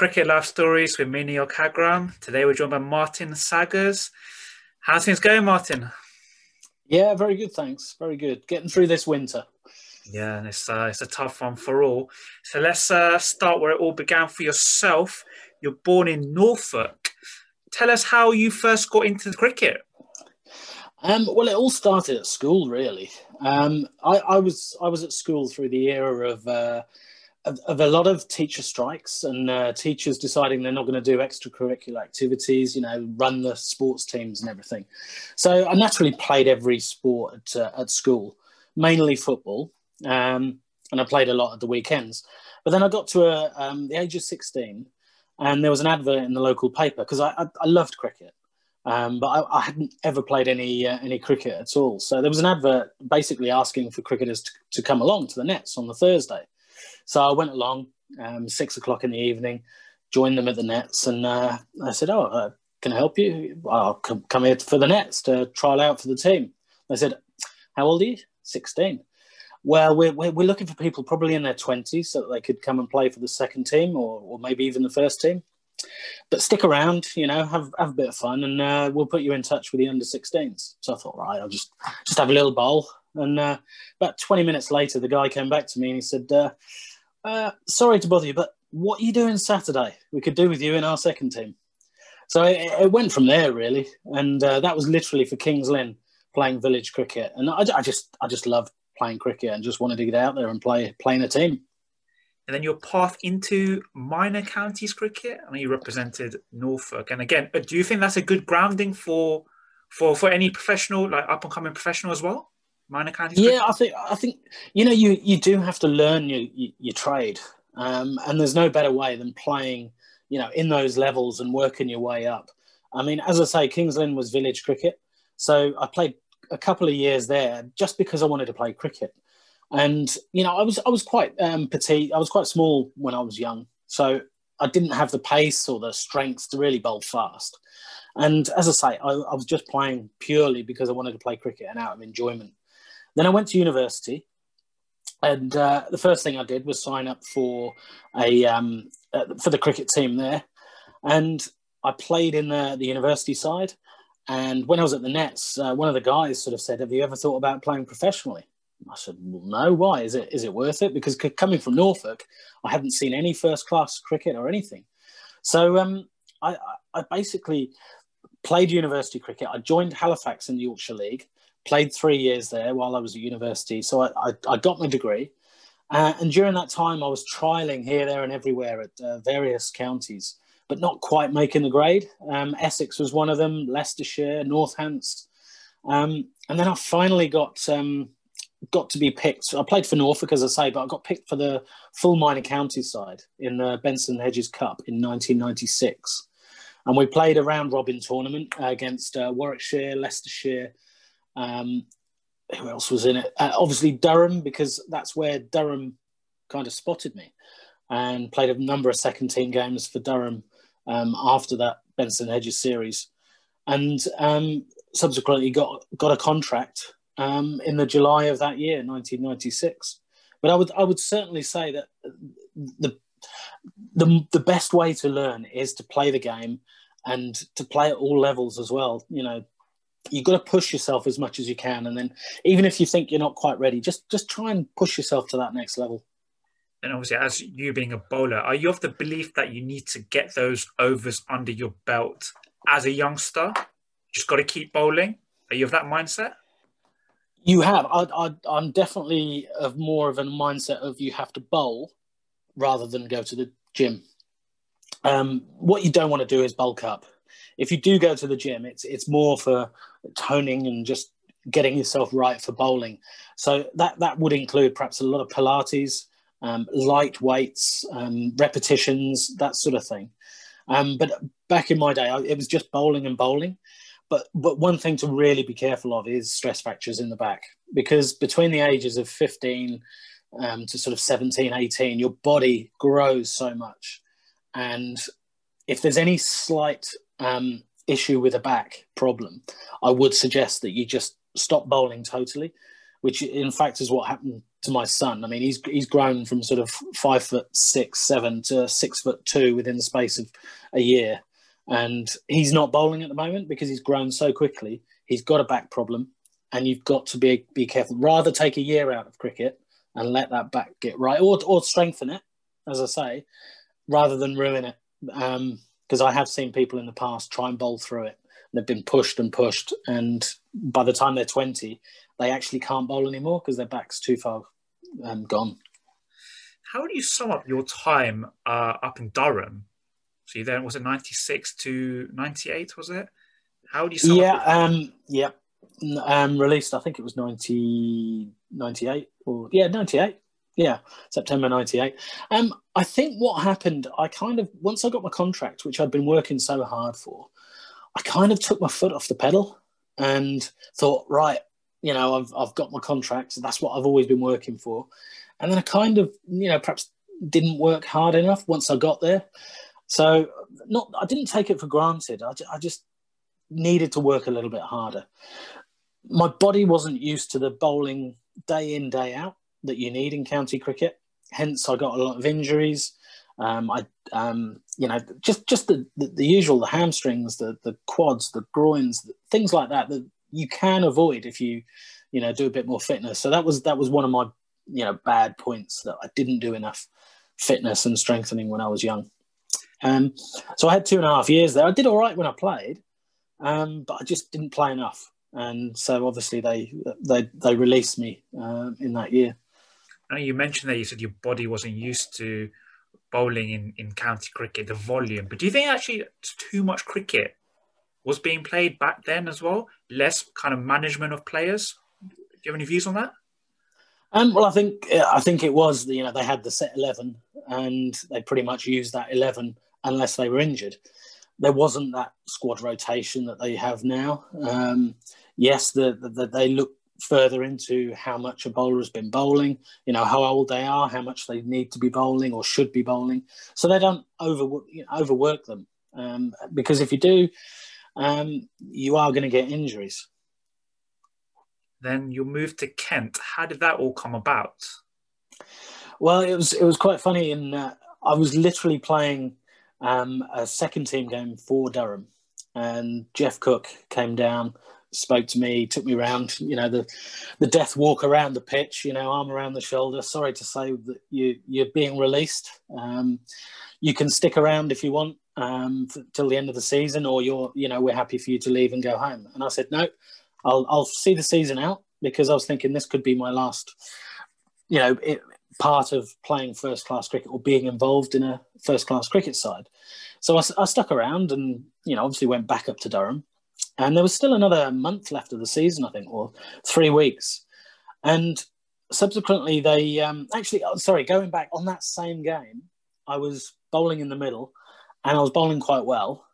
Cricket Life Stories with me, Neil Kagram. Today we're joined by Martin Saggers. How's things going, Martin? Yeah, very good, thanks. Very good. Getting through this winter. Yeah, and it's, uh, it's a tough one for all. So let's uh, start where it all began for yourself. You're born in Norfolk. Tell us how you first got into cricket. Um, well, it all started at school, really. Um, I, I, was I was at school through the era of, uh, of, of a lot of teacher strikes and uh, teachers deciding they're not going to do extracurricular activities, you know, run the sports teams and everything. So I naturally played every sport at, uh, at school, mainly football, um, and I played a lot at the weekends. But then I got to a, um, the age of sixteen, and there was an advert in the local paper because I, I, I loved cricket. Um, but I, I, hadn't ever played any uh, any cricket at all. So there was an advert basically asking for cricketers to, to, come along to the nets on the Thursday. So I went along um, six o'clock in the evening, joined them at the nets, and uh, I said, "Oh, uh, can I help you? I'll come, here for the nets to trial out for the team." They said, "How old are you?" Sixteen. Well, we're, we're, we're looking for people probably in their 20s so that they could come and play for the second team or, or maybe even the first team but stick around, you know, have have a bit of fun, and uh, we'll put you in touch with the under 16s. So I thought, right, I'll just just have a little bowl. And uh, about 20 minutes later, the guy came back to me and he said, uh, uh "Sorry to bother you, but what are you doing Saturday? We could do with you in our second team." So it, it went from there really, and uh, that was literally for Kings Lynn playing village cricket, and I, I just I just loved playing cricket and just wanted to get out there and play playing a team and then your path into minor counties cricket. I mean, you represented Norfolk, and again, do you think that's a good grounding for for for any professional, like up and coming professional as well? Minor. Yeah. I think I think you know you you do have to learn your your, your trade, um, and there's no better way than playing, you know, in those levels and working your way up. I mean, as I say, Kings Lynn was village cricket, so I played a couple of years there just because I wanted to play cricket. And you know, I was I was quite um, petite. I was quite small when I was young, so I didn't have the pace or the strength to really bowl fast. And as I say, I, I was just playing purely because I wanted to play cricket and out of enjoyment. Then I went to university, and uh, the first thing I did was sign up for a um, uh, for the cricket team there, and I played in the, the university side. And when I was at the Nets, uh, one of the guys sort of said, "Have you ever thought about playing professionally?" I said, well, no, why? Is it is it worth it? Because coming from Norfolk, I hadn't seen any first class cricket or anything. So um, I, I basically played university cricket. I joined Halifax in the Yorkshire League, played three years there while I was at university. So I, I, I got my degree. Uh, and during that time, I was trialing here, there, and everywhere at uh, various counties, but not quite making the grade. Um, Essex was one of them, Leicestershire, Northants. Um, and then I finally got um, got to be picked. I played for Norfolk, as I say, but I got picked for the full minor county side in the Benson Hedges Cup in 1996. And we played a round robin tournament against uh, Warwickshire, Leicestershire. Um, who else was in it? Uh, obviously, Durham, because that's where Durham kind of spotted me and played a number of second team games for Durham um, after that Benson Hedges series. And um, subsequently got, got a contract um, in the July of that year, 1996. But I would I would certainly say that the the the best way to learn is to play the game and to play at all levels as well. You know, you've got to push yourself as much as you can, and then even if you think you're not quite ready, just just try and push yourself to that next level. And obviously, as you being a bowler, are you of the belief that you need to get those overs under your belt as a youngster? Just got to keep bowling. Are you of that mindset? You have. I, am definitely of more of a mindset of you have to bowl rather than go to the gym. Um, what you don't want to do is bulk up. If you do go to the gym, it's it's more for toning and just getting yourself right for bowling. So that that would include perhaps a lot of Pilates, um, light weights, um, repetitions, that sort of thing. Um, but back in my day, I, it was just bowling and bowling. But but one thing to really be careful of is stress fractures in the back because between the ages of 15 um, to sort of 17, 18, your body grows so much. And if there's any slight um, issue with a back problem, I would suggest that you just stop bowling totally, which in fact is what happened to my son. I mean, he's he's grown from sort of five foot six, seven to six foot two within the space of a year, and he's not bowling at the moment because he's grown so quickly. He's got a back problem, and you've got to be be careful. Rather take a year out of cricket and let that back get right, or or strengthen it, as I say, rather than ruin it. Because I have seen people in the past try and bowl through it. They've been pushed and pushed, and by the time they're twenty, they actually can't bowl anymore because their back's too far um, gone. How do you sum up your time uh, up in Durham? So you then was it ninety six to ninety eight? Was it? How do you sum up? yeah, um, yeah, um, released. I think it was 90, 98 or yeah, ninety eight. Yeah, September '98. Um, I think what happened, I kind of once I got my contract, which I'd been working so hard for, I kind of took my foot off the pedal and thought, right, you know, I've I've got my contract. That's what I've always been working for. And then I kind of, you know, perhaps didn't work hard enough once I got there. So not, I didn't take it for granted. I, I just needed to work a little bit harder. My body wasn't used to the bowling day in day out that you need in county cricket. Hence, I got a lot of injuries. Um, I, um, you know, just just the, the, the, usual, the hamstrings, the the quads, the groins, things like that that you can avoid if you, you know, do a bit more fitness. So that was that was one of my, you know, bad points that I didn't do enough fitness and strengthening when I was young. Um, so I had two and a half years there. I did all right when I played, um, but I just didn't play enough, and so obviously they they they released me uh, in that year. Now you mentioned that you said your body wasn't used to bowling in, in county cricket, the volume. But do you think actually too much cricket was being played back then as well? Less kind of management of players. Do you have any views on that? Um, well, I think I think it was you know they had the set eleven and they pretty much used that eleven unless they were injured. There wasn't that squad rotation that they have now. Um, yes, the, the, they look further into how much a bowler has been bowling, you know, how old they are, how much they need to be bowling or should be bowling. So they don't over, you know, overwork them. Um, because if you do, um, you are going to get injuries. Then you moved to Kent. How did that all come about? Well, it was it was quite funny. In uh, I was literally playing um, a second team game for Durham, and Geoff Cook came down, spoke to me, took me around. You know the the death walk around the pitch. You know, arm around the shoulder. Sorry to say that you you're being released. Um, you can stick around if you want um, till the end of the season, or you're, you know, we're happy for you to leave and go home. And I said, no, I'll, I'll see the season out because I was thinking this could be my last, you know, it, part of playing first class cricket or being involved in a first class cricket side. So I, I stuck around and, you know, obviously went back up to Durham. And there was still another month left of the season, I think, or three weeks. And subsequently, they um, actually, oh, sorry, going back on that same game, I was bowling in the middle and I was bowling quite well.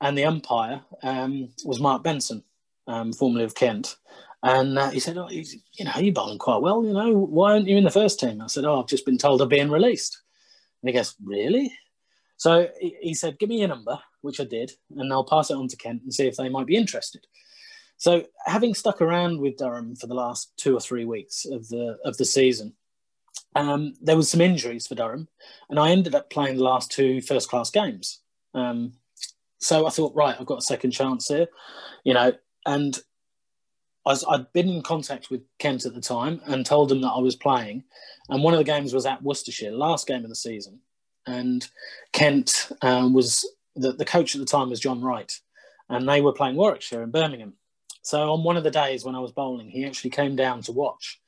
And the umpire um, was Mark Benson, um, formerly of Kent. And uh, he said, oh, you know, you're bowling quite well. You know, why aren't you in the first team? I said, oh, I've just been told I'm being released. And he goes, really? So he said, give me your number, which I did, and I'll pass it on to Kent and see if they might be interested. So having stuck around with Durham for the last two or three weeks of the of the season, um, there was some injuries for Durham, and I ended up playing the last two first class games. Um, so I thought, right, I've got a second chance here, you know, and I had been in contact with Kent at the time and told them that I was playing, and one of the games was at Worcestershire, last game of the season, and Kent um, was the, the coach at the time was John Wright, and they were playing Warwickshire in Birmingham. So on one of the days when I was bowling, he actually came down to watch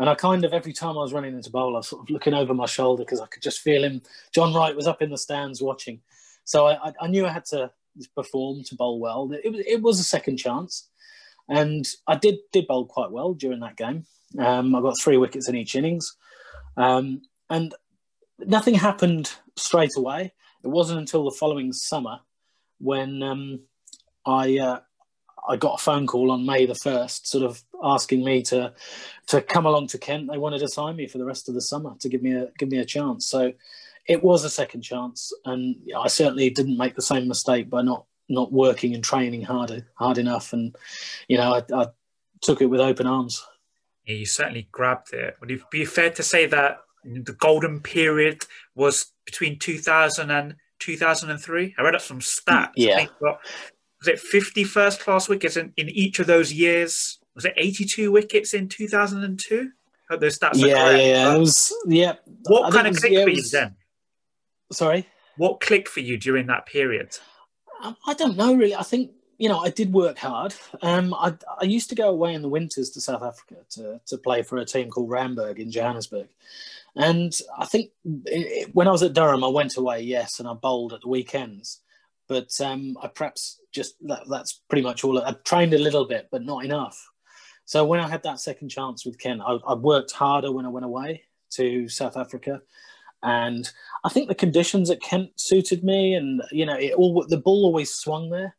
and I kind of, every time I was running into bowl, I was sort of looking over my shoulder because I could just feel him. John Wright was up in the stands watching. So I, I knew I had to perform to bowl well. It was, it was a second chance. And I did, did bowl quite well during that game. Um, I got three wickets in each innings. Um, and nothing happened straight away. It wasn't until the following summer when um, I uh, I got a phone call on May the first, sort of asking me to to come along to Kent. They wanted to sign me for the rest of the summer to give me a give me a chance. So it was a second chance, and I certainly didn't make the same mistake by not not working and training hard hard enough. And you know, I, I took it with open arms. Yeah, you certainly grabbed it. Would it be fair to say that the golden period was between 2000 and 2003? I read up some stats. Yeah. was it 50 first class wickets in, in each of those years? Was it 82 wickets in 2002? Hope those stats yeah, correct, yeah, it was, yeah. What kind of yeah, for you then? Sorry? What clicked for you during that period? I don't know really. I think you know I did work hard. Um, I I used to go away in the winters to South Africa to to play for a team called Randburg in Johannesburg, and I think it, when I was at Durham, I went away, yes, and I bowled at the weekends. But um, I perhaps just that, that's pretty much all. I trained a little bit, but not enough. So when I had that second chance with Kent, I, I worked harder when I went away to South Africa and I think the conditions at Kent suited me, and you know, it all the ball always swung there,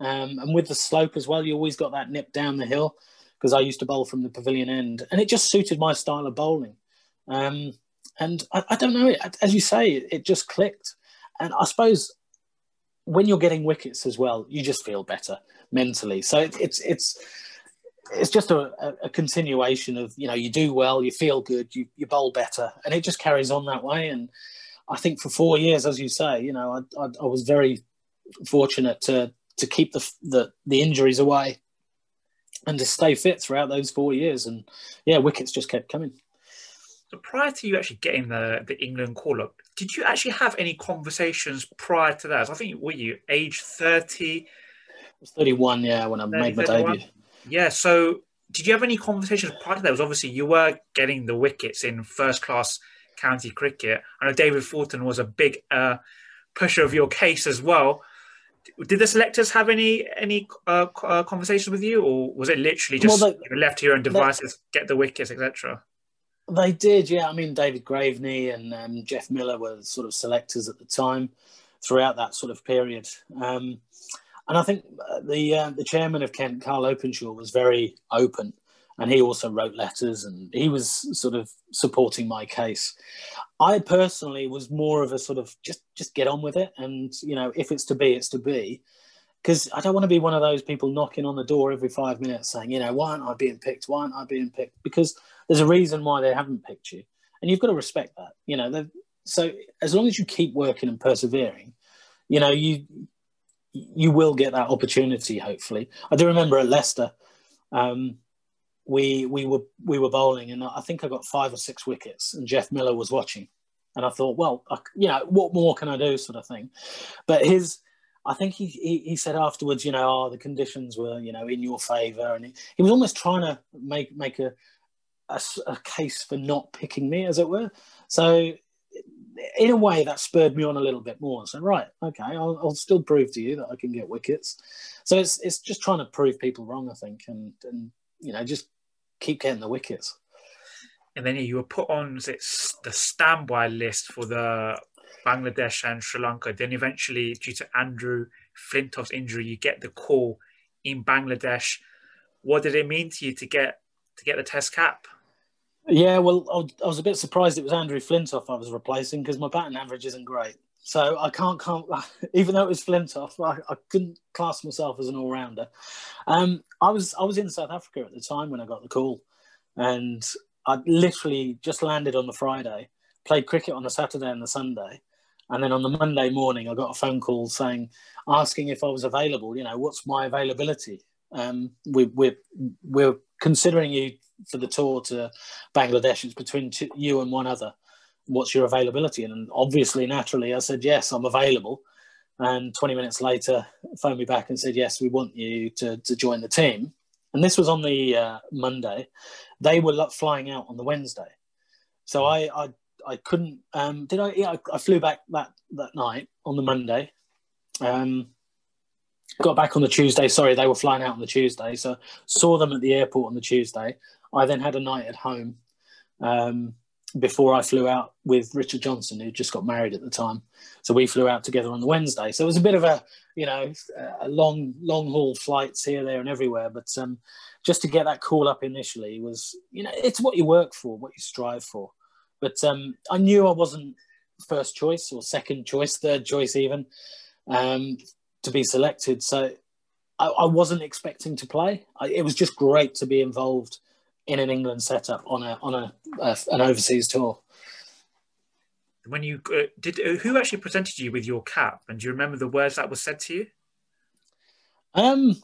um, and with the slope as well, you always got that nip down the hill because I used to bowl from the pavilion end, and it just suited my style of bowling. Um, and I, I, don't know, as you say, it, just clicked, and I suppose when you're getting wickets as well, you just feel better mentally. So it, it's it's it's just a, a, continuation of you know you do well, you feel good, you, you bowl better, and it just carries on that way. And I think for four years, as you say, you know, I, I, I was very fortunate to to keep the, the the injuries away and to stay fit throughout those four years. And yeah, wickets just kept coming. So prior to you actually getting the the England call up, did you actually have any conversations prior to that? So I think were you age thirty? I was thirty one, yeah, when I 30, made my 31? debut. Yeah. So, did you have any conversations prior to that? Was obviously you were getting the wickets in first class county cricket. I know David Fulton was a big uh, pusher of your case as well. Did the selectors have any any uh, uh, conversations with you, or was it literally just well, they, left to your own devices, they, get the wickets, etc.? They did, yeah. I mean, David Graveney and um, Geoff Miller were sort of selectors at the time throughout that sort of period. Um, and I think uh, the uh, the chairman of Kent, Carl Openshaw, was very open, and he also wrote letters, and he was sort of supporting my case. I personally was more of a sort of just just get on with it, and you know, if it's to be, it's to be. Because I don't want to be one of those people knocking on the door every five minutes saying, you know, why aren't I being picked? Why aren't I being picked? Because there's a reason why they haven't picked you, and you've got to respect that. You know, so as long as you keep working and persevering, you know, you you will get that opportunity. Hopefully, I do remember at Leicester, um, we we were we were bowling, and I think I got five or six wickets, and Geoff Miller was watching, and I thought, well, I, you know, what more can I do, sort of thing. But his, I think he, he, he said afterwards, you know, oh, the conditions were you know in your favour, and he, he was almost trying to make make a, a, a case for not picking me, as it were. So in a way that spurred me on a little bit more. So right, okay, I'll, I'll, still prove to you that I can get wickets. So it's it's just trying to prove people wrong, I think, and and you know just keep getting the wickets. And then you were put on the standby list for the Bangladesh and Sri Lanka. Then eventually, due to Andrew Flintoff's injury, you get the call in Bangladesh. What did it mean to you to get to get the Test cap? Yeah, well, I was a bit surprised it was Andrew Flintoff I was replacing because my batting average isn't great. So I can't, can't even though it was Flintoff, I, I couldn't class myself as an all rounder. Um, I was I was in South Africa at the time when I got the call, and I literally just landed on the Friday, played cricket on the Saturday and the Sunday, and then on the Monday morning I got a phone call saying, asking if I was available. You know, what's my availability? Um, we, we're we're considering you for the tour to Bangladesh. It's between two, you and one other. What's your availability? And obviously, naturally, I said yes, I'm available. And 20 minutes later, phoned me back and said yes, we want you to to join the team. And this was on the uh, Monday. They were flying out on the Wednesday, so I I, I couldn't. Um, did I? Yeah, I, I flew back that that night on the Monday. Um, got back on the Tuesday. Sorry, they were flying out on the Tuesday. So saw them at the airport on the Tuesday. I then had a night at home um, before I flew out with Richard Johnson, who just got married at the time. So we flew out together on the Wednesday. So it was a bit of a, you know, a long, long haul flights here, there, and everywhere. But um, just to get that call up initially was, you know, it's what you work for, what you strive for. But um, I knew I wasn't first choice or second choice, third choice even. Um, to be selected. So I, I wasn't expecting to play. I, it was just great to be involved in an England setup on a on a, a an overseas tour. When you uh, did, uh, who actually presented you with your cap, and do you remember the words that was said to you? Um,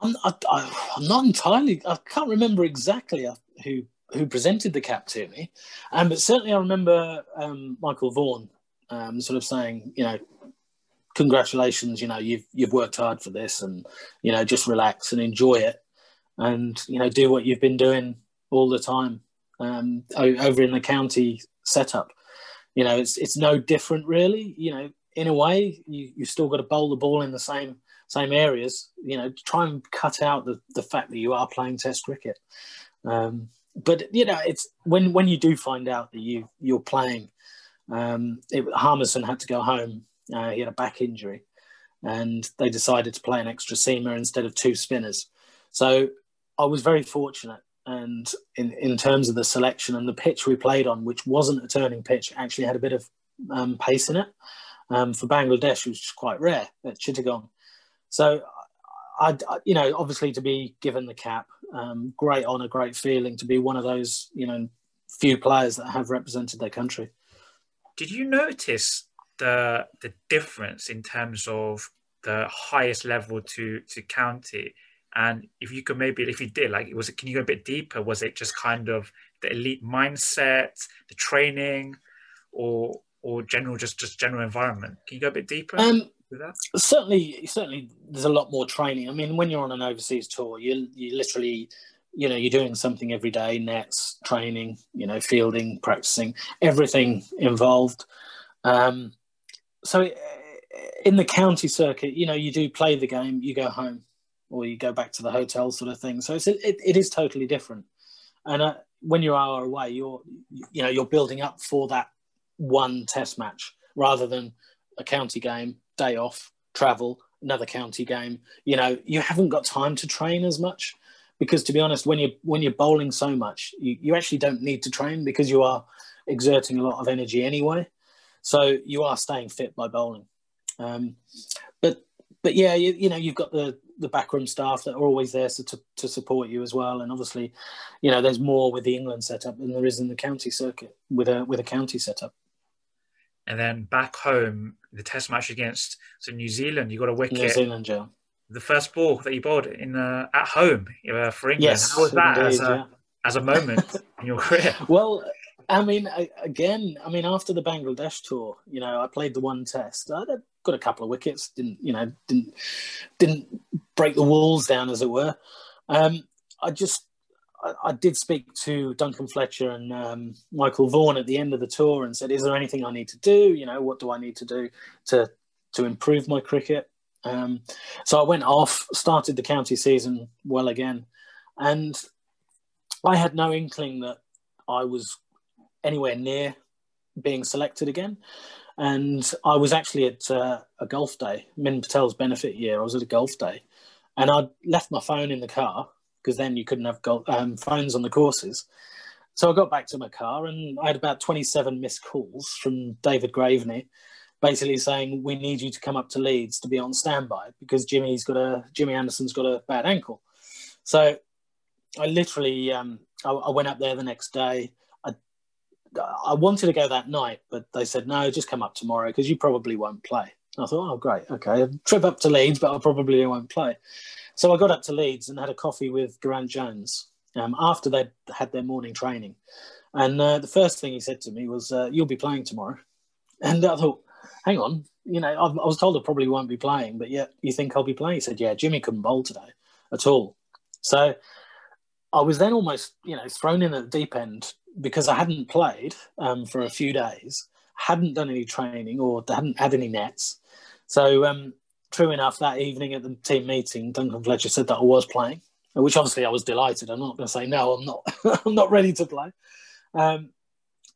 I'm, I, am not entirely. I can't remember exactly who who presented the cap to me, um, but certainly I remember um, Michael Vaughan um, sort of saying, you know, congratulations, you know, you've you've worked hard for this, and you know, just relax and enjoy it, and you know, do what you've been doing all the time um, over in the county setup. You know, it's it's no different really. You know, in a way, you you still got to bowl the ball in the same same areas. You know, try and cut out the, the fact that you are playing Test cricket. Um, but you know, it's when when you do find out that you you're playing. Um, it, Harmison had to go home. Uh, he had a back injury, and they decided to play an extra seamer instead of two spinners. So I was very fortunate. And in, in terms of the selection and the pitch we played on, which wasn't a turning pitch, actually had a bit of um, pace in it. Um, for Bangladesh, which was quite rare at Chittagong. So, I, you know, obviously to be given the cap, um, great honour, great feeling to be one of those, you know, few players that have represented their country. Did you notice the the difference in terms of the highest level to to county? And if you could maybe, if you did, like, it was it? Can you go a bit deeper? Was it just kind of the elite mindset, the training, or or general just just general environment? Can you go a bit deeper? Um, Certainly, certainly, there's a lot more training. I mean, when you're on an overseas tour, you you literally, you know, you're doing something every day: nets, training, you know, fielding, practicing, everything involved. Um, so, in the county circuit, you know, you do play the game, you go home, or you go back to the hotel, sort of thing. So it's it, it is totally different. And uh, when you are away, you're you know you're building up for that one test match rather than a county game day off, travel, another county game. You know, you haven't got time to train as much because, to be honest, when you when you're bowling so much, you, you actually don't need to train because you are exerting a lot of energy anyway. So you are staying fit by bowling. Um, but but yeah, you, you know, you've got the the backroom staff that are always there to, to, to support you as well. And obviously, you know, there's more with the England setup than there is in the county circuit with a with a county setup. And then back home, the test match against so New Zealand, you got a wicket. New Zealand, yeah. The first ball that you bowled in uh, at home uh, for England. Yes, How was that indeed, as, a, yeah. as a moment in your career? Well, I mean, again, I mean, after the Bangladesh tour, you know, I played the one test. I got a couple of wickets. Didn't, you know, didn't didn't break the walls down, as it were. Um, I just I, I, did speak to Duncan Fletcher and um, Michael Vaughan at the end of the tour and said, "Is there anything I need to do? You know, what do I need to do to to improve my cricket?" Um, so I went off, started the county season well again, and I had no inkling that I was anywhere near being selected again. And I was actually at uh, a golf day, Min Patel's benefit year. I was at a golf day, and I'd left my phone in the car because then you couldn't have got, um, phones on the courses. So I got back to my car and I had about 27 missed calls from David Graveney, basically saying we need you to come up to Leeds to be on standby because Jimmy's got a Jimmy Anderson's got a bad ankle. So I literally um, I, I, went up there the next day. I wanted to go that night, but they said no, just come up tomorrow because you probably won't play. I thought, oh great, okay, trip up to Leeds, but I probably won't play. So I got up to Leeds and had a coffee with Geraint Jones um, after they'd had their morning training. And uh, the first thing he said to me was, uh, You'll be playing tomorrow. And I thought, Hang on, you know, I, I was told I probably won't be playing, but yet you think I'll be playing? He said, Yeah, Jimmy couldn't bowl today at all. So I was then almost, you know, thrown in at the deep end because I hadn't played um, for a few days, hadn't done any training or hadn't had any nets. So um, true enough, that evening at the team meeting, Duncan Fletcher said that I was playing, which obviously I was delighted. I'm not going to say no, I'm not. I'm not ready to play. Um,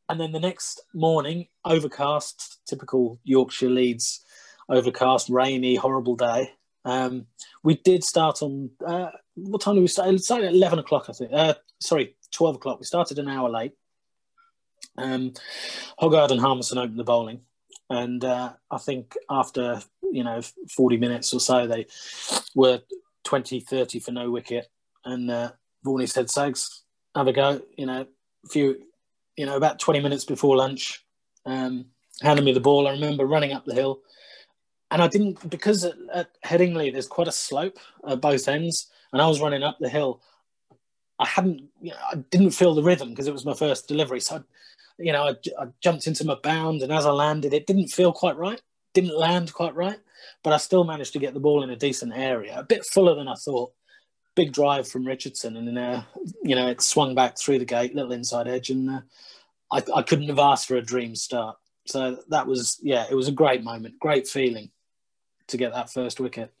and then the next morning, overcast, typical Yorkshire Leeds, overcast, rainy, horrible day. Um, we did start on uh, what time did we start? It started at eleven o'clock, I think. Uh, sorry, twelve o'clock. We started an hour late. Um, Hoggard and Harmison opened the bowling, and uh, I think after you know 40 minutes or so they were 20 30 for no wicket and uh, Vaughan said, Sags, have a go. You know, a few, you know, about 20 minutes before lunch, um, handed me the ball. I remember running up the hill. And I didn't, because at, at Headingley, there's quite a slope at both ends. And I was running up the hill. I hadn't, you know, I didn't feel the rhythm because it was my first delivery. So, I, you know, I, I jumped into my bound. And as I landed, it didn't feel quite right. Didn't land quite right. But I still managed to get the ball in a decent area, a bit fuller than I thought big drive from Richardson, and then uh, you know it swung back through the gate, little inside edge, and uh, I, I couldn't have asked for a dream start. So that was yeah, it was a great moment, great feeling to get that first wicket.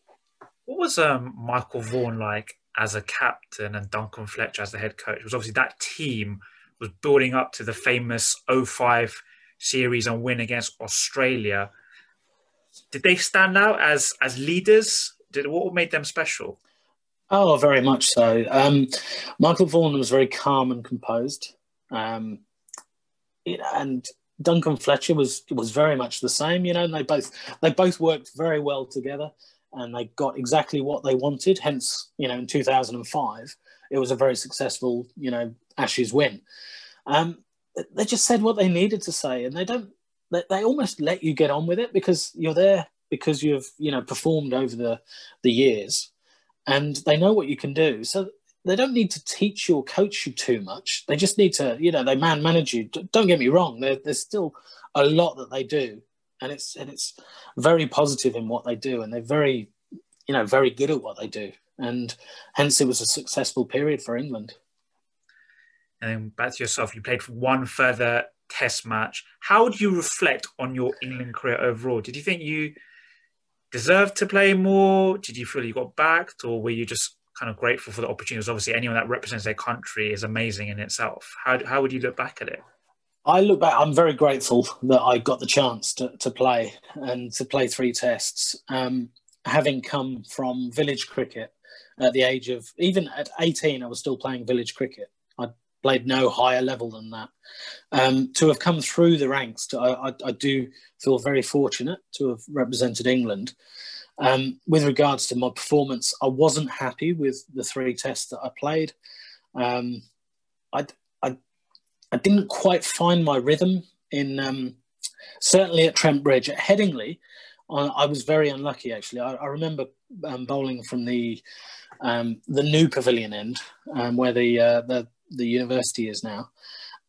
What was um, Michael Vaughan like as a captain and Duncan Fletcher as the head coach? It was obviously that team was building up to the famous 05 series and win against Australia. Did they stand out as as leaders? Did what made them special? Oh, very much so. Um, Michael Vaughan was very calm and composed, um, and Duncan Fletcher was was very much the same. You know, and they both they both worked very well together, and they got exactly what they wanted. Hence, you know, in two thousand and five, it was a very successful, you know, Ashes win. Um, they just said what they needed to say, and they don't. They, they almost let you get on with it because you're there because you've you know performed over the the years and they know what you can do. So they don't need to teach you or coach you too much. They just need to, you know, they man manage you. Don't get me wrong. There, there's still a lot that they do, and it's and it's very positive in what they do, and they're very, you know, very good at what they do, and hence it was a successful period for England. And back to yourself, you played one further Test match. How would you reflect on your England career overall? Did you think you deserved to play more? Did you feel you got backed, or were you just kind of grateful for the opportunities? Obviously, anyone that represents their country is amazing in itself. How how would you look back at it? I look back. I'm very grateful that I got the chance to, to play and to play three tests. Um, having come from village cricket at the age of even at 18, I was still playing village cricket. I played no higher level than that. Um, to have come through the ranks, to, I, I, I, do feel very fortunate to have represented England. Um, with regards to my performance, I wasn't happy with the three tests that I played. Um, I, I, didn't quite find my rhythm in um, certainly at Trent Bridge. At Headingley, I, I was very unlucky actually. I, I remember um, bowling from the um, the new pavilion end, um, where the, uh, the the university is now,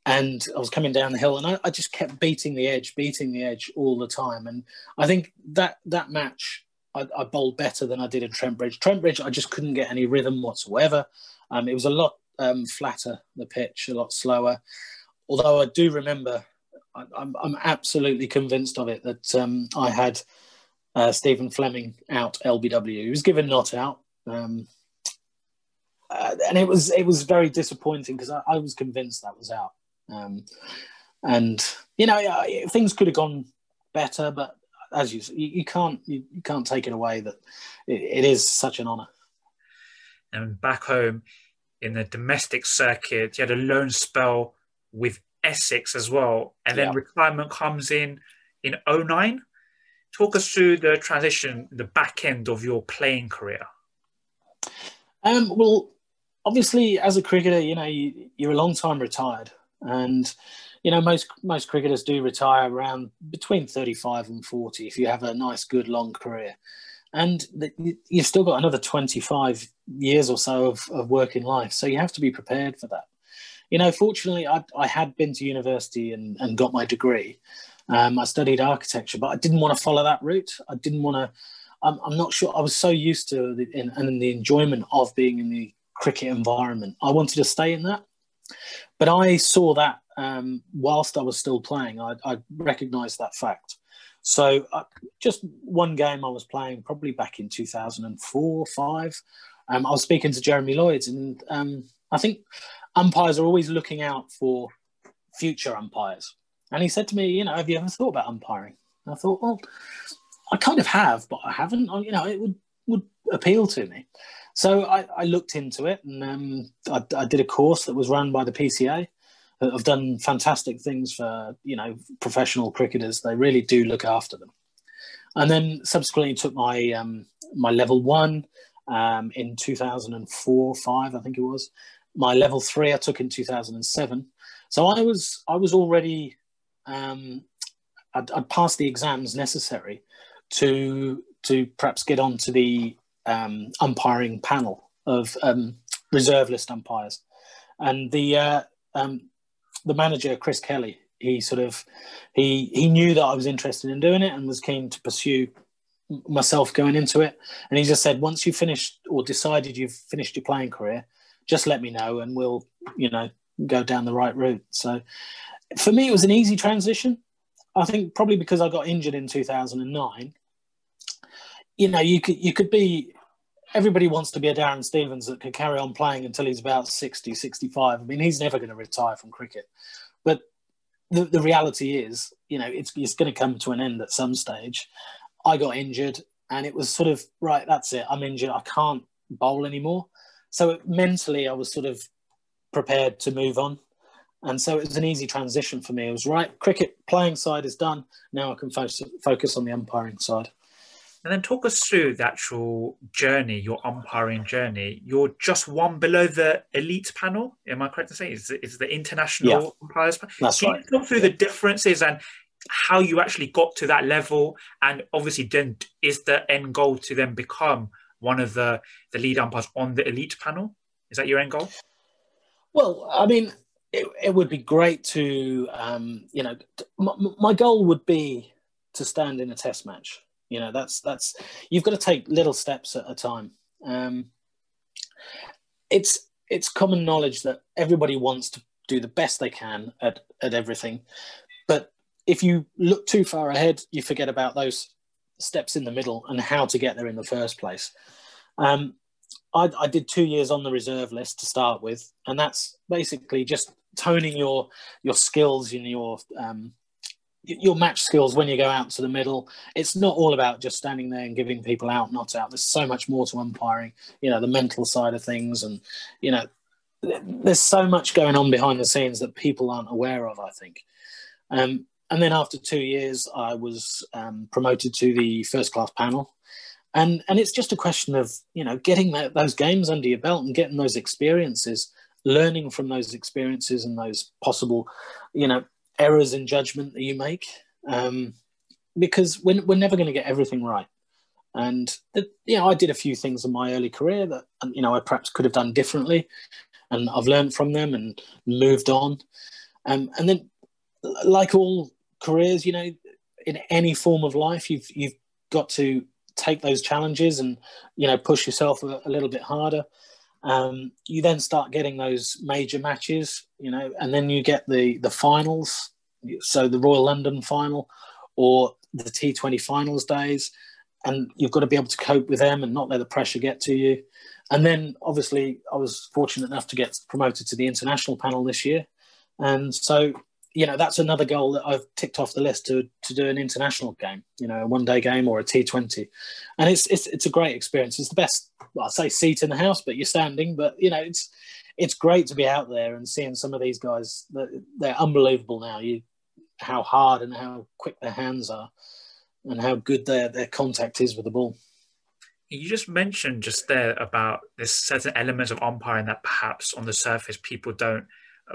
and I was coming down the hill, and I, I, just kept beating the edge, beating the edge all the time. And I think that that match, I, bowled better than I did in Trent Bridge. Trent Bridge, I just couldn't get any rhythm whatsoever. Um, it was a lot um, flatter, the pitch, a lot slower. Although I do remember, I, I'm, I'm absolutely convinced of it that um, I had uh, Stephen Fleming out LBW. He was given not out. Um, uh, and it was it was very disappointing because I, I, was convinced that was out. Um, and you know, things could have gone better, but as you you, can't you, you, can't take it away that it, it is such an honour. And back home in the domestic circuit, you had a loan spell with Essex as well, and then yeah. retirement comes in in 09. Talk us through the transition, the back end of your playing career. Um, well, obviously, as a cricketer, you know you, you're a long time retired, and you know most most cricketers do retire around between 35 and 40 if you have a nice good long career and you've still got another 25 years or so of, of working life so you have to be prepared for that you know fortunately i, I had been to university and, and got my degree um, i studied architecture but i didn't want to follow that route i didn't want to I'm, I'm not sure i was so used to the, in, and the enjoyment of being in the cricket environment i wanted to stay in that but I saw that um, whilst I was still playing. I, I recognised that fact. So uh, just one game I was playing, probably back in 2004, or five. Um, I was speaking to Jeremy Lloyd, and um, I think umpires are always looking out for future umpires. And he said to me, you know, have you ever thought about umpiring? And I thought, well, I kind of have, but I haven't. I, You know, it would would appeal to me. So I, I looked into it and um, I, I, did a course that was run by the PCA. I've done fantastic things for you know professional cricketers. They really do look after them. And then subsequently took my um, my level one um, in 2004 five I think it was, my level three I took in 2007. So I was I was already um, I'd, I'd, passed the exams necessary to to perhaps get onto the um, umpiring panel of um, reserve list umpires, and the uh, um, the manager Chris Kelly he sort of he he knew that I was interested in doing it and was keen to pursue myself going into it. And he just said, once you finished or decided you've finished your playing career, just let me know and we'll you know go down the right route. So for me, it was an easy transition. I think probably because I got injured in 2009. You know, you could you could be everybody wants to be a Darren Stevens that could carry on playing until he's about 60, 65. I mean, he's never going to retire from cricket. But the, the reality is, you know, it's, it's going to come to an end at some stage. I got injured and it was sort of, right, that's it. I'm injured. I can't bowl anymore. So mentally, I was sort of prepared to move on. And so it was an easy transition for me. It was right, cricket playing side is done. Now I can focus, focus on the umpiring side. And then talk us through the actual journey, your umpiring journey. You're just one below the elite panel. Am I correct to say? Is, is the international yeah, umpires panel? That's Can right. you talk through yeah. the differences and how you actually got to that level? And obviously, then is the end goal to then become one of the, the lead umpires on the elite panel? Is that your end goal? Well, I mean, it, it would be great to, um, you know, my, my goal would be to stand in a test match you know, that's that's you've got to take little steps at a time. Um, it's it's common knowledge that everybody wants to do the best they can at, at everything, but if you look too far ahead, you forget about those steps in the middle and how to get there in the first place. Um, I, I, did two years on the reserve list to start with, and that's basically just toning your your skills and your um, your match skills when you go out to the middle. It's not all about just standing there and giving people out, not out. There's so much more to umpiring. You know, the mental side of things, and you know, there's so much going on behind the scenes that people aren't aware of. I think. Um, and then after two years, I was um, promoted to the first class panel, and and it's just a question of you know getting that, those games under your belt and getting those experiences, learning from those experiences and those possible, you know, errors in judgment that you make um, because we're, we're never going to get everything right. And you know, I did a few things in my early career that you know I perhaps could have done differently, and I've learned from them and moved on. Um, and then, like all careers, you know, in any form of life, you've you've got to take those challenges and you know push yourself a, a little bit harder. Um, you then start getting those major matches, you know, and then you get the the finals so the Royal London final or the T20 finals days, and you've got to be able to cope with them and not let the pressure get to you. And then obviously, I was fortunate enough to get promoted to the international panel this year, and so you know that's another goal that I've ticked off the list to to do an international game, you know, a one day game or a T20, and it's it's it's a great experience. It's the best, well, I'd say, seat in the house, but you're standing, but you know, it's it's great to be out there and seeing some of these guys. They're unbelievable now. You how hard and how quick their hands are and how good their, their contact is with the ball. You just mentioned just there about this certain element of umpiring that perhaps on the surface people don't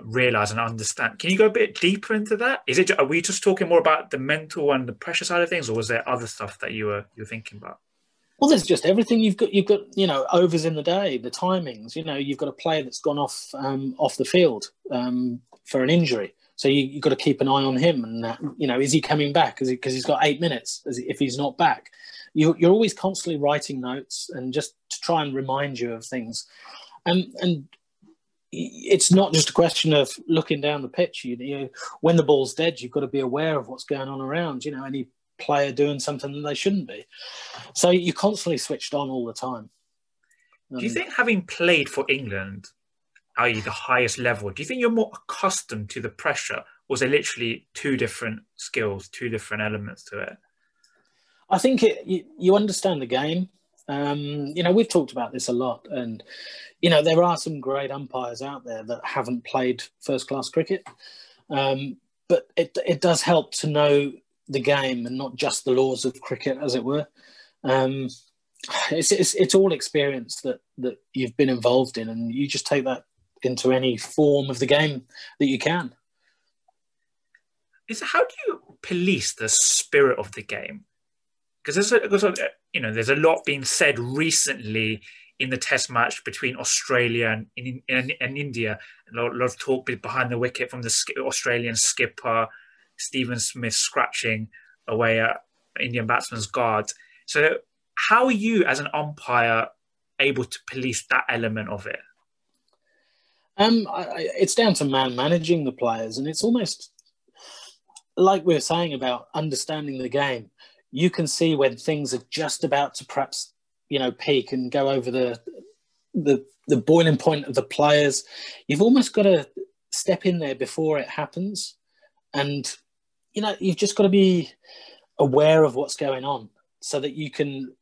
realize and understand. Can you go a bit deeper into that? Is it are we just talking more about the mental and the pressure side of things, or was there other stuff that you were you're thinking about? Well, there's just everything you've got. You've got you know overs in the day, the timings. You know, you've got a player that's gone off um, off the field um, for an injury. So you, have got to keep an eye on him, and uh, you know, is he coming back? Because he, has got eight minutes. If he's not back, you, you're always constantly writing notes and just to try and remind you of things, and and it's not just a question of looking down the pitch. You, you know, when the ball's dead, you've got to be aware of what's going on around. You know, any player doing something that they shouldn't be. So you're constantly switched on all the time. Do you um, think having played for England i.e., the highest level, do you think you're more accustomed to the pressure, or is there literally two different skills, two different elements to it? I think it, you, you understand the game. Um, you know, we've talked about this a lot, and you know there are some great umpires out there that haven't played first class cricket, um, but it it does help to know the game and not just the laws of cricket, as it were. Um, it's, it's, it's all experience that that you've been involved in, and you just take that into any form of the game that you can. Is how do you police the spirit of the game? Because there's, a, there's a, you know there's a lot being said recently in the Test match between Australia and, in, and India. A lot, a lot, of talk behind the wicket from the Australian skipper Stephen Smith scratching away at Indian batsman's guard. So, how are you as an umpire able to police that element of it? Um, I, it's down to man managing the players, and it's almost like we're saying about understanding the game. You can see when things are just about to perhaps, you know, peak and go over the the the boiling point of the players. You've almost got to step in there before it happens, and you know you've just got to be aware of what's going on so that you can,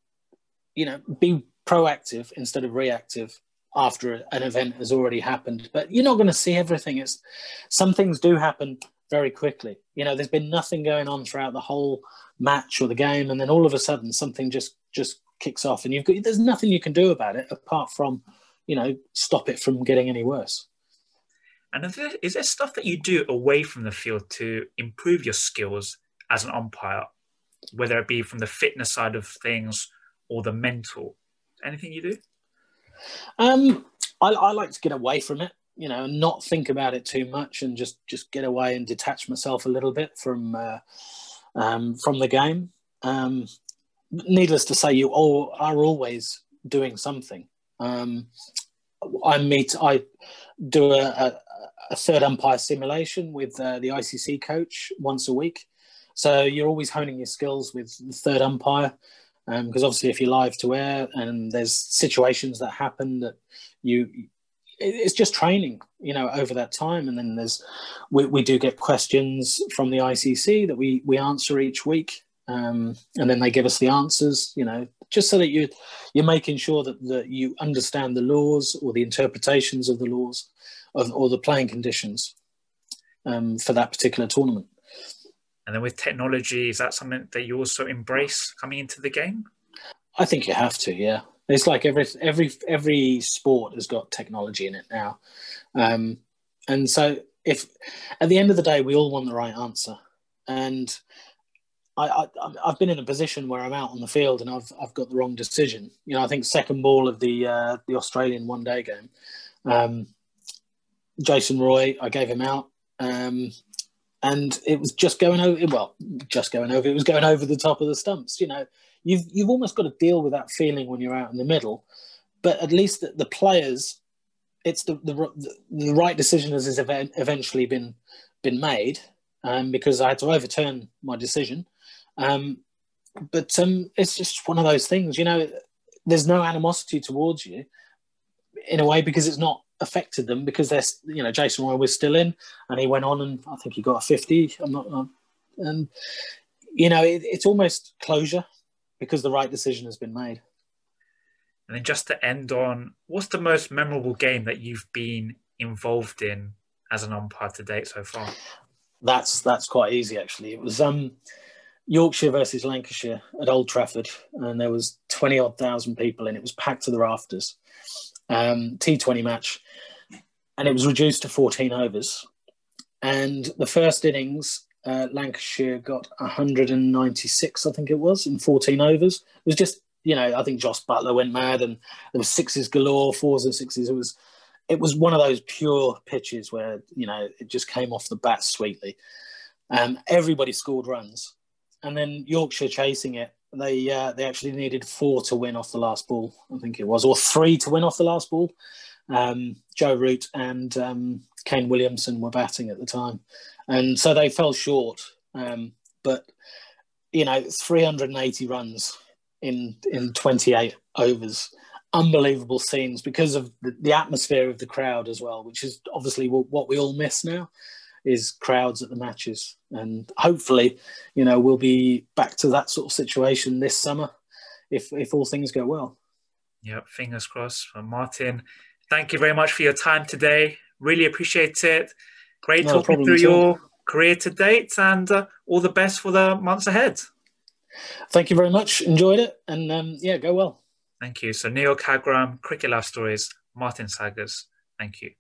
you know, be proactive instead of reactive after an event has already happened. But you're not going to see everything. It's some things do happen very quickly. You know, there's been nothing going on throughout the whole match or the game, and then all of a sudden something just just kicks off, and you've got there's nothing you can do about it apart from, you know, stop it from getting any worse. And is there, is there stuff that you do away from the field to improve your skills as an umpire, whether it be from the fitness side of things or the mental? Anything you do? Um, I, I like to get away from it, you know, not think about it too much, and just just get away and detach myself a little bit from uh, um, from the game. Um, needless to say, you all are always doing something. Um, I meet, I do a, a, a third umpire simulation with uh, the ICC coach once a week. So you're always honing your skills with the third umpire because um, obviously if you're live to air and there's situations that happen that you it's just training you know over that time and then there's we, we do get questions from the icc that we we answer each week um, and then they give us the answers you know just so that you you're making sure that, that you understand the laws or the interpretations of the laws of, or the playing conditions um, for that particular tournament and then with technology, is that something that you also embrace coming into the game? I think you have to, yeah. It's like every every every sport has got technology in it now, um, and so if at the end of the day we all want the right answer, and I, I have been in a position where I'm out on the field and I've I've got the wrong decision. You know, I think second ball of the uh, the Australian one day game, um, Jason Roy, I gave him out. Um, and it was just going over. Well, just going over. It was going over the top of the stumps. You know, you've you've almost got to deal with that feeling when you're out in the middle. But at least the, the players, it's the, the the right decision has eventually been been made um, because I had to overturn my decision. Um, but um, it's just one of those things, you know. There's no animosity towards you, in a way, because it's not affected them because they're you know Jason Roy was still in and he went on and I think he got a 50 I'm not um, and you know it, it's almost closure because the right decision has been made. And then just to end on what's the most memorable game that you've been involved in as an umpire to date so far? That's that's quite easy actually. It was um Yorkshire versus Lancashire at Old Trafford, and there was twenty odd thousand people, and it was packed to the rafters um, T20 match, and it was reduced to 14 overs. And the first innings, uh, Lancashire got 196, I think it was, in 14 overs. It was just, you know, I think Jos Buttler went mad, and there was sixes galore, fours and sixes. It was, it was one of those pure pitches where you know it just came off the bat sweetly. Um, everybody scored runs, and then Yorkshire chasing it they uh, they actually needed four to win off the last ball, I think it was, or three to win off the last ball. Um, Joe Root and um, Kane Williamson were batting at the time, and so they fell short. Um, but you know, 380 runs in in 28 overs, unbelievable scenes because of the, the atmosphere of the crowd as well, which is obviously what we all miss now is crowds at the matches. And hopefully, you know, we'll be back to that sort of situation this summer if, if all things go well. Yep, fingers crossed. From Martin, thank you very much for your time today. Really appreciate it. Great no talking through your career to date and uh, all the best for the months ahead. Thank you very much. Enjoyed it. And um, yeah, go well. Thank you. So, Neil Kagram, Cricket Life Stories, Martin Saggers. Thank you.